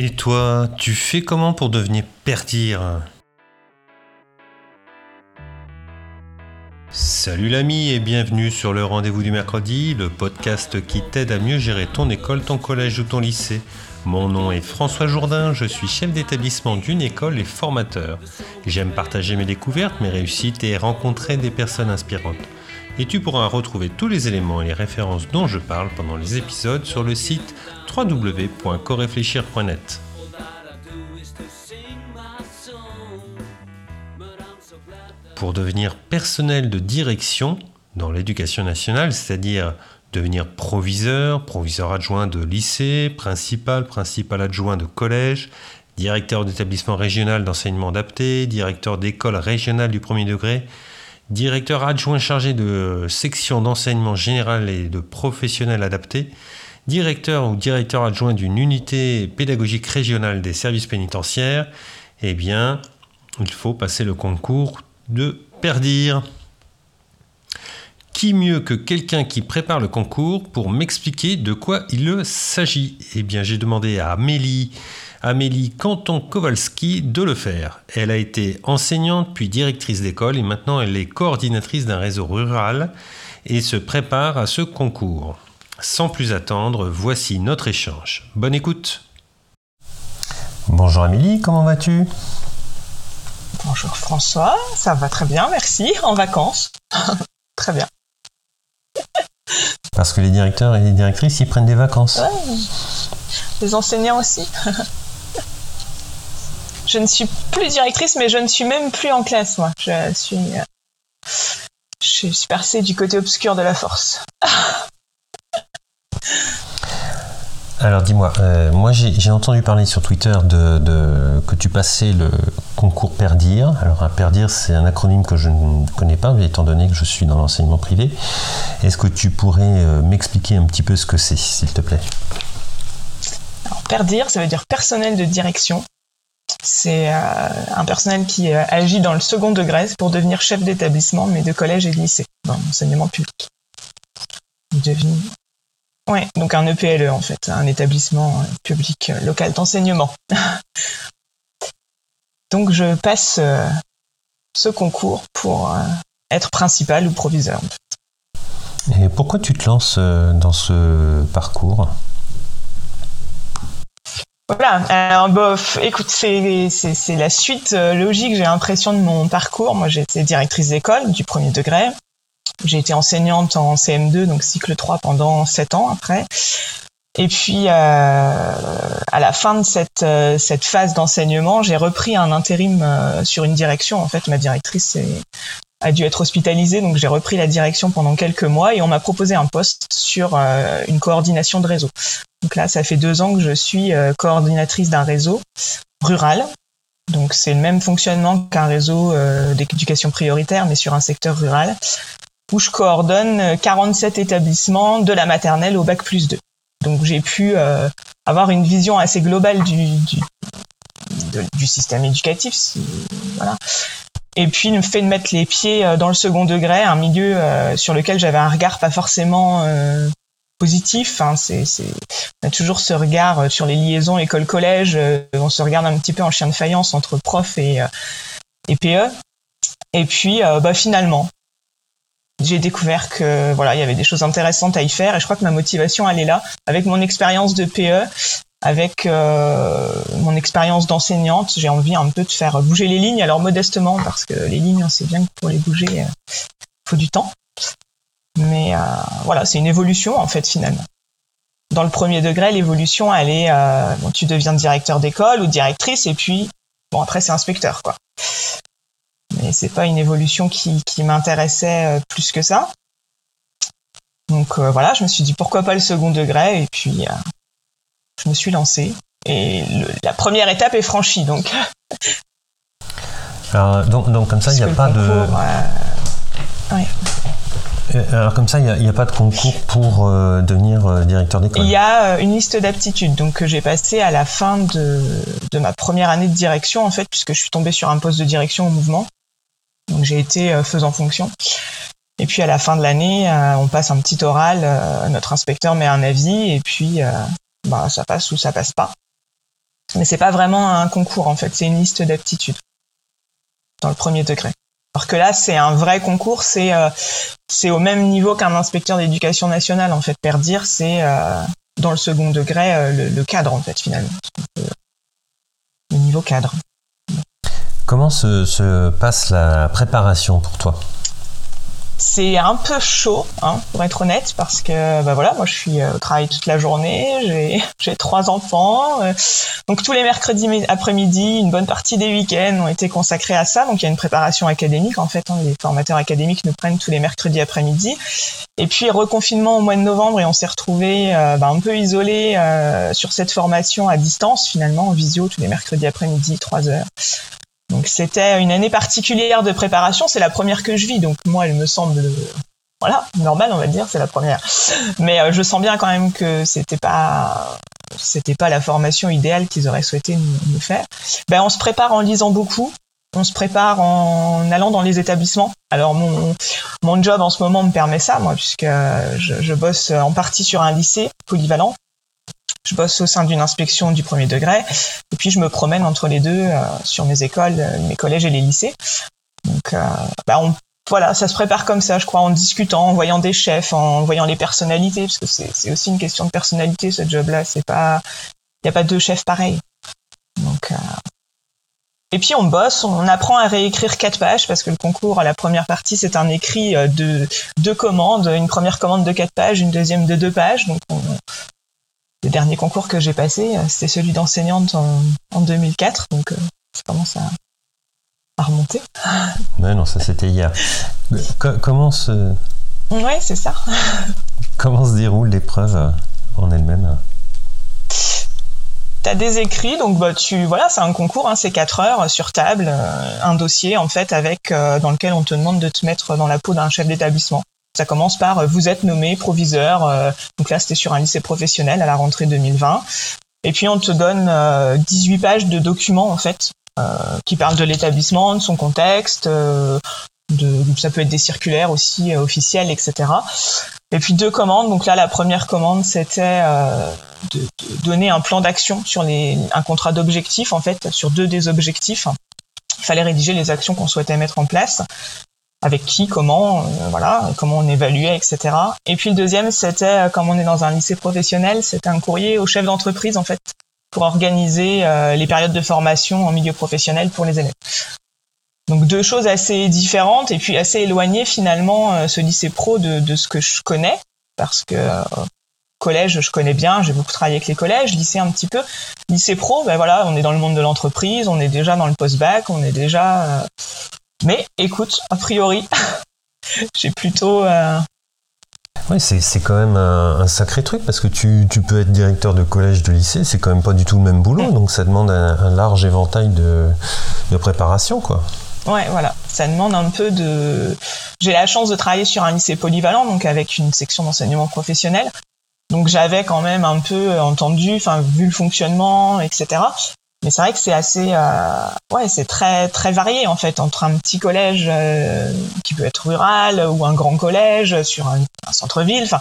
Et toi, tu fais comment pour devenir perdir? Salut l'ami et bienvenue sur le rendez-vous du mercredi, le podcast qui t'aide à mieux gérer ton école, ton collège ou ton lycée. Mon nom est François Jourdain, je suis chef d'établissement d'une école et formateur. J'aime partager mes découvertes, mes réussites et rencontrer des personnes inspirantes. Et tu pourras retrouver tous les éléments et les références dont je parle pendant les épisodes sur le site www.coréfléchir.net. Pour devenir personnel de direction dans l'éducation nationale, c'est-à-dire devenir proviseur, proviseur adjoint de lycée, principal, principal adjoint de collège, directeur d'établissement régional d'enseignement adapté, directeur d'école régionale du premier degré, directeur adjoint chargé de section d'enseignement général et de professionnel adapté, directeur ou directeur adjoint d'une unité pédagogique régionale des services pénitentiaires, eh bien, il faut passer le concours de perdir. Qui mieux que quelqu'un qui prépare le concours pour m'expliquer de quoi il s'agit? Eh bien, j'ai demandé à Amélie, Amélie Canton-Kowalski de le faire. Elle a été enseignante puis directrice d'école et maintenant elle est coordinatrice d'un réseau rural et se prépare à ce concours. Sans plus attendre, voici notre échange. Bonne écoute. Bonjour Amélie, comment vas-tu? Bonjour François, ça va très bien, merci. En vacances. très bien. Parce que les directeurs et les directrices, ils prennent des vacances. Les enseignants aussi. je ne suis plus directrice, mais je ne suis même plus en classe, moi. Je suis, je suis passée du côté obscur de la force. Alors dis-moi, euh, moi j'ai entendu parler sur Twitter de, que tu passais le concours Perdir. Alors un Perdir c'est un acronyme que je ne connais pas étant donné que je suis dans l'enseignement privé. Est-ce que tu pourrais euh, m'expliquer un petit peu ce que c'est s'il te plaît? Alors, Perdir ça veut dire personnel de direction. C'est euh, un personnel qui agit dans le second degré pour devenir chef d'établissement mais de collège et de lycée dans l'enseignement public. Oui, donc un EPLE e, en fait, un établissement euh, public euh, local d'enseignement. donc je passe euh, ce concours pour être principal ou proviseur. Et pourquoi tu te lances dans ce parcours? Voilà, alors bof, écoute, c'est la suite logique, j'ai l'impression, de mon parcours. Moi, j'étais directrice d'école du premier degré. J'ai été enseignante en CM2, donc cycle 3 pendant 7 ans après. Et puis, euh, à la fin de cette, euh, cette phase d'enseignement, j'ai repris un intérim euh, sur une direction. En fait, ma directrice a dû être hospitalisée, donc j'ai repris la direction pendant quelques mois et on m'a proposé un poste sur une coordination de réseau. Donc là, ça fait deux ans que je suis coordinatrice d'un réseau rural. Donc c'est le même fonctionnement qu'un réseau d'éducation prioritaire, mais sur un secteur rural où je coordonne 47 euh, établissements de la maternelle au bac plus 2. Donc j'ai pu euh, avoir une vision assez globale du, du, du système éducatif. Voilà. Et puis le fait de mettre les pieds euh, dans le second degré, un milieu sur lequel j'avais un regard pas forcément positif. Hein, c'est, on a toujours ce regard sur les liaisons école-collège. on se regarde un petit peu en chien de faïence entre prof et, et PE. Et puis, bah, finalement, j'ai découvert que voilà, il y avait des choses intéressantes à y faire et je crois que ma motivation elle est là avec mon expérience de PE, avec euh, mon expérience d'enseignante, j'ai envie un peu de faire bouger les lignes alors modestement parce que les lignes on sait bien que pour les bouger il euh, faut du temps. Mais euh, voilà, c'est une évolution en fait finalement. Dans le premier degré, l'évolution elle est bon, tu deviens directeur d'école ou directrice et puis bon après c'est inspecteur quoi mais c'est pas une évolution qui, m'intéressait euh, plus que ça. Donc euh, voilà, je me suis dit pourquoi pas le second degré et puis euh, je me suis lancé et la première étape est franchie donc. Alors, donc, comme ça, il n'y a pas de. Alors comme ça, il n'y a, pas de concours pour devenir directeur d'école Il y a une liste d'aptitudes donc, que j'ai passé à la fin de, de, ma première année de direction, en fait, puisque je suis tombée sur un poste de direction au mouvement. Donc j'ai été euh, faisant fonction. Et puis à la fin de l'année, euh, on passe un petit oral, euh, notre inspecteur met un avis et puis bah, ça passe ou ça passe pas. Mais c'est pas vraiment un concours en fait, c'est une liste d'aptitudes dans le premier degré. Alors que là, c'est un vrai concours, c'est euh, c'est au même niveau qu'un inspecteur d'éducation nationale en fait. Per dire, c'est euh, dans le second degré euh, le, cadre en fait finalement, le niveau cadre. Comment se passe la préparation pour toi? C'est un peu chaud, hein, pour être honnête, parce que bah voilà, moi je suis euh, au travail toute la journée, j'ai trois enfants, euh, donc tous les mercredis après-midi, une bonne partie des week-ends ont été consacrés à ça. Donc il y a une préparation académique en fait, hein, les formateurs académiques nous prennent tous les mercredis après-midi. Et puis reconfinement au mois de novembre et on s'est retrouvé euh, bah, un peu isolé sur cette formation à distance finalement en visio tous les mercredis après-midi, 3 heures. Donc c'était une année particulière de préparation, c'est la première que je vis, donc moi elle me semble voilà, normal on va dire, c'est la première. Mais euh, je sens bien quand même que c'était pas c'était pas la formation idéale qu'ils auraient souhaité nous, faire. Ben on se prépare en lisant beaucoup, on se prépare en allant dans les établissements. Alors mon, mon job en ce moment me permet ça, moi, puisque je, je bosse en partie sur un lycée polyvalent je bosse au sein d'une inspection du premier degré, et puis je me promène entre les deux euh, sur mes écoles, euh, mes collèges et les lycées. Donc, euh, bah voilà, ça se prépare comme ça, je crois, en discutant, en voyant des chefs, en voyant les personnalités, parce que c'est aussi une question de personnalité, ce job-là. C'est pas, il n'y a pas deux chefs pareils. Et puis on bosse, on apprend à réécrire quatre pages parce que le concours, la première partie, c'est un écrit de deux commandes, une première commande de quatre pages, une deuxième de deux pages. Le dernier concours que j'ai passé, euh, c'était celui d'enseignante en, 2004, donc euh, ça commence à, remonter. Ouais, non, ça c'était hier. comment se. Ouais, c'est ça. comment se déroule l'épreuve euh, en elle-même T'as des écrits, donc bah, tu voilà, c'est un concours, hein, c'est 4 heures sur table, un dossier en fait avec dans lequel on te demande de te mettre dans la peau d'un chef d'établissement. Ça commence par euh, vous êtes nommé proviseur. Euh, donc là, c'était sur un lycée professionnel à la rentrée 2020. Et puis on te donne 18 euh, pages de documents en fait qui parlent de l'établissement, de son contexte, de, ça peut être des circulaires aussi officiels, etc. Et puis deux commandes. Donc là, la première commande, c'était de, donner un plan d'action sur les, un contrat d'objectifs en fait sur deux des objectifs. Il fallait rédiger les actions qu'on souhaitait mettre en place avec qui, comment, euh, voilà, comment on évaluait, etc. Et puis le deuxième, c'était euh, comme on est dans un lycée professionnel, c'était un courrier au chef d'entreprise en fait pour organiser euh, les périodes de formation en milieu professionnel pour les élèves. Donc deux choses assez différentes et puis assez éloignées finalement ce lycée pro de, de, ce que je connais parce que collège je connais bien, j'ai beaucoup travaillé avec les collèges, lycée un petit peu, lycée pro, ben voilà, on est dans le monde de l'entreprise, on est déjà dans le post-bac, on est déjà mais écoute, a priori, j'ai plutôt. Euh... Oui, c'est quand même un, sacré truc parce que tu, tu, peux être directeur de collège, de lycée, c'est quand même pas du tout le même boulot, donc ça demande un, large éventail de, de, préparation, quoi. Ouais, voilà, ça demande un peu de. J'ai la chance de travailler sur un lycée polyvalent, donc avec une section d'enseignement professionnel. Donc j'avais quand même un peu entendu, enfin vu le fonctionnement, etc. Mais c'est vrai que c'est assez, euh, ouais, c'est très très varié en fait entre un petit collège euh, qui peut être rural ou un grand collège sur un, centre-ville. Enfin,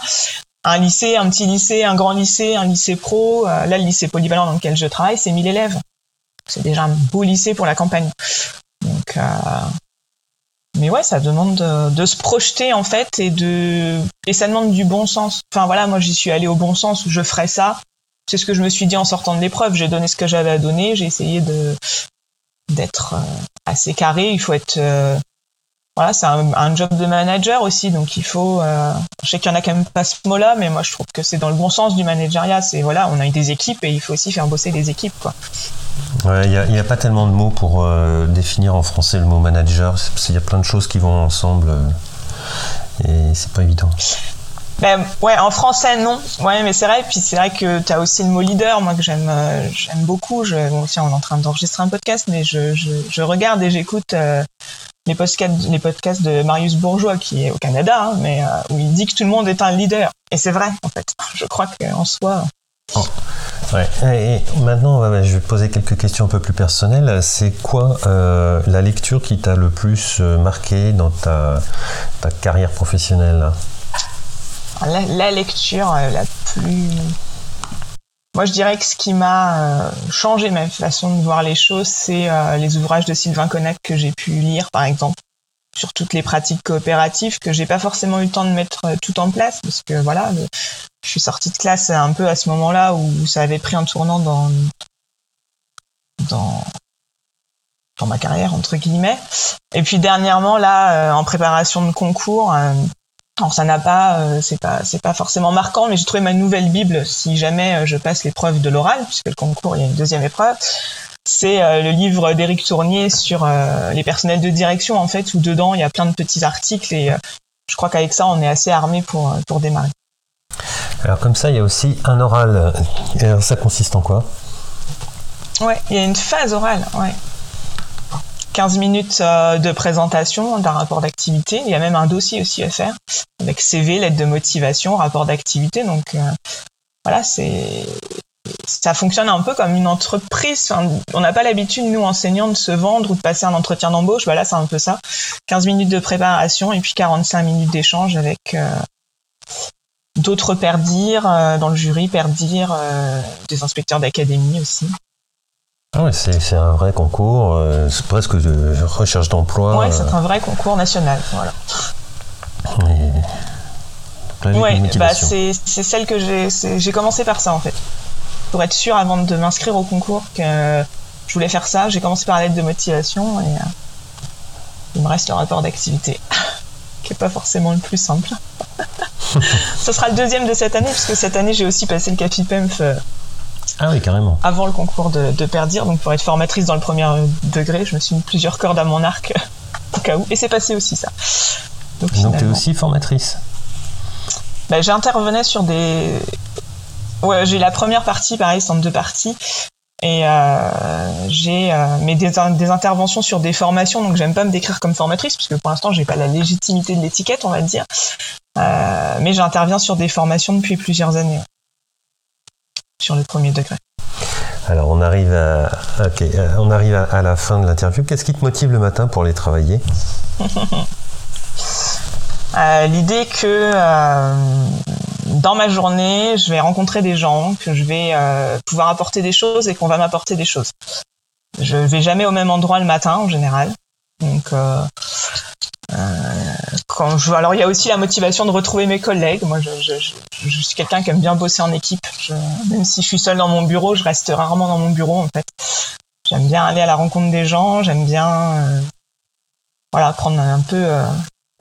un lycée, un petit lycée, un grand lycée, un lycée pro. Euh, là, le lycée polyvalent dans lequel je travaille, c'est 1000 élèves. C'est déjà un beau lycée pour la campagne. Donc, mais ouais, ça demande de, de, se projeter en fait et de et ça demande du bon sens. Enfin voilà, moi j'y suis allée au bon sens où je ferais ça c'est ce que je me suis dit en sortant de l'épreuve. J'ai donné ce que j'avais à donner. J'ai essayé d'être euh, assez carré. Il faut être euh, voilà, c'est un, job de manager aussi, donc il faut. Euh, je sais qu'il y en a quand même pas ce mot-là, mais moi je trouve que c'est dans le bon sens du manageriat. C'est voilà, on a eu des équipes et il faut aussi faire bosser des équipes. Il n'y a, pas tellement de mots pour définir en français le mot manager. Il y a plein de choses qui vont ensemble et c'est pas évident. Ben ouais, en français non. Ouais, mais c'est vrai. Puis c'est vrai que tu as aussi le mot leader, moi que j'aime, euh, j'aime beaucoup. Je, bon, tiens, on est en train d'enregistrer un podcast, mais je, regarde et j'écoute euh, les podcasts, les podcasts de Marius Bourgeois qui est au Canada, hein, mais euh, où il dit que tout le monde est un leader. Et c'est vrai, en fait. Je crois qu'en soi. Oh. Ouais. Et maintenant, je vais poser quelques questions un peu plus personnelles. C'est quoi la lecture qui t'a le plus marqué dans ta carrière professionnelle? La, lecture euh, la plus moi, je dirais que ce qui m'a changé ma façon de voir les choses, c'est les ouvrages de Sylvain Connac que j'ai pu lire, par exemple, sur toutes les pratiques coopératives que j'ai pas forcément eu le temps de mettre tout en place, parce que voilà, je suis sortie de classe un peu à ce moment-là où ça avait pris un tournant dans dans dans ma carrière entre guillemets. Et puis dernièrement là, en préparation de concours, alors ça n'a pas, euh, c'est pas, c'est pas forcément marquant, mais j'ai trouvé ma nouvelle bible si jamais euh, je passe l'épreuve de l'oral, puisque le concours il y a une deuxième épreuve. C'est euh, le livre d'Éric Tournier sur les personnels de direction en fait, où dedans il y a plein de petits articles et je crois qu'avec ça on est assez armé pour pour démarrer. Alors comme ça il y a aussi un oral. Alors ça consiste en quoi? Ouais, il y a une phase orale, ouais. 15 minutes euh, de présentation d'un rapport d'activité. Il y a même un dossier aussi à faire avec CV, lettre de motivation, rapport d'activité. Donc euh, voilà, c'est ça fonctionne un peu comme une entreprise. on n'a pas l'habitude, nous, enseignants, de se vendre ou de passer un entretien d'embauche. Voilà, c'est un peu ça. 15 minutes de préparation et puis 45 minutes d'échange avec euh, d'autres perdir dans le jury, perdir des inspecteurs d'académie aussi. Ah c'est un vrai concours, euh, c'est presque de recherche d'emploi. Oui, c'est un vrai concours national. Voilà. bah c'est celle que j'ai. Commencé par ça en fait. Pour être sûr avant de m'inscrire au concours que je voulais faire ça, j'ai commencé par la lettre de motivation et euh, il me reste le rapport d'activité, qui est pas forcément le plus simple. Ce sera le deuxième de cette année, puisque cette année j'ai aussi passé le CAFIPEMF euh, ah oui, carrément. Avant le concours de, de Perdir, donc pour être formatrice dans le premier degré, je me suis mis plusieurs cordes à mon arc au cas où. Et c'est passé aussi ça. Donc, tu es aussi formatrice bah, J'intervenais sur des. Ouais, j'ai la première partie, pareil, c'est en deux parties. Et euh, j'ai euh, mais des, des, interventions sur des formations, donc j'aime pas me décrire comme formatrice, puisque pour l'instant j'ai pas la légitimité de l'étiquette, on va dire. Euh, mais j'interviens sur des formations depuis plusieurs années sur le premier degré. Alors on arrive à, euh, on arrive à, la fin de l'interview. Qu'est-ce qui te motive le matin pour les travailler? Euh, L'idée que euh, dans ma journée, je vais rencontrer des gens, que je vais pouvoir apporter des choses et qu'on va m'apporter des choses. Je vais jamais au même endroit le matin en général. Donc quand je, alors il y a aussi la motivation de retrouver mes collègues. Moi, je, je, je suis quelqu'un qui aime bien bosser en équipe. même si je suis seul dans mon bureau, je reste rarement dans mon bureau en fait. J'aime bien aller à la rencontre des gens. J'aime bien, euh, voilà, prendre un peu euh,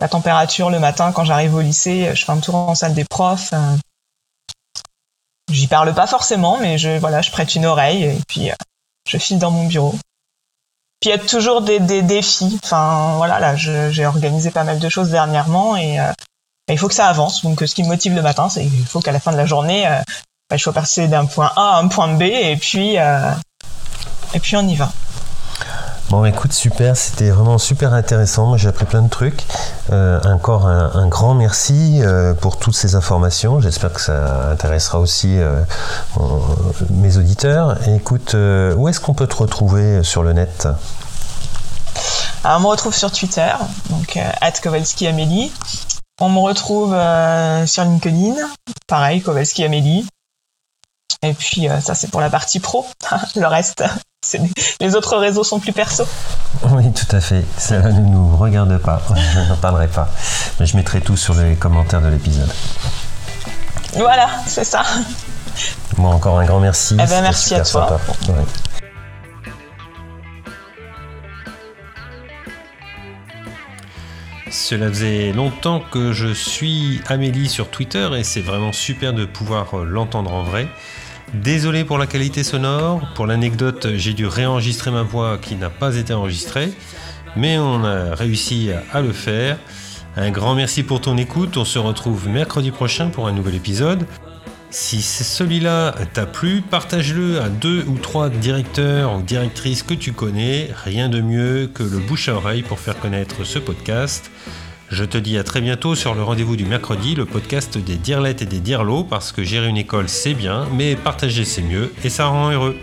la température le matin quand j'arrive au lycée. Je fais un tour en salle des profs. Euh, J'y parle pas forcément, mais je voilà, je prête une oreille et puis je file dans mon bureau. Il y a toujours des, défis. Enfin voilà, là j'ai organisé pas mal de choses dernièrement et euh, il faut que ça avance. Donc ce qui me motive le matin, c'est qu'il faut qu'à la fin de la journée, euh, bah, je sois passé d'un point A à un point B et puis euh, et puis on y va. Bon, écoute, super, c'était vraiment super intéressant. Moi, j'ai appris plein de trucs. Euh, encore un, grand merci euh, pour toutes ces informations. J'espère que ça intéressera aussi euh, mes auditeurs. écoute, où est-ce qu'on peut te retrouver sur le net? Alors, on me retrouve sur Twitter, donc Kowalski Amélie. On me retrouve sur LinkedIn, pareil, Kowalski Amélie. Et puis ça c'est pour la partie pro. le reste, les autres réseaux sont plus perso. Oui, tout à fait. Ça ne nous regarde pas. Je n'en parlerai pas. Mais je mettrai tout sur les commentaires de l'épisode. Voilà, c'est ça. Bon, encore un grand merci. Eh ben, merci à toi. Cela faisait longtemps que je suis Amélie sur Twitter et c'est vraiment super de pouvoir l'entendre en vrai. Désolé pour la qualité sonore. Pour l'anecdote, j'ai dû réenregistrer ma voix qui n'a pas été enregistrée. Mais on a réussi à le faire. Un grand merci pour ton écoute. On se retrouve mercredi prochain pour un nouvel épisode. Si celui-là t'a plu, partage-le à deux ou trois directeurs ou directrices que tu connais. Rien de mieux que le bouche à oreille pour faire connaître ce podcast. Je te dis à très bientôt sur le rendez-vous du mercredi, le podcast des dirlettes et des dirlots, parce que gérer une école c'est bien, mais partager c'est mieux et ça rend heureux.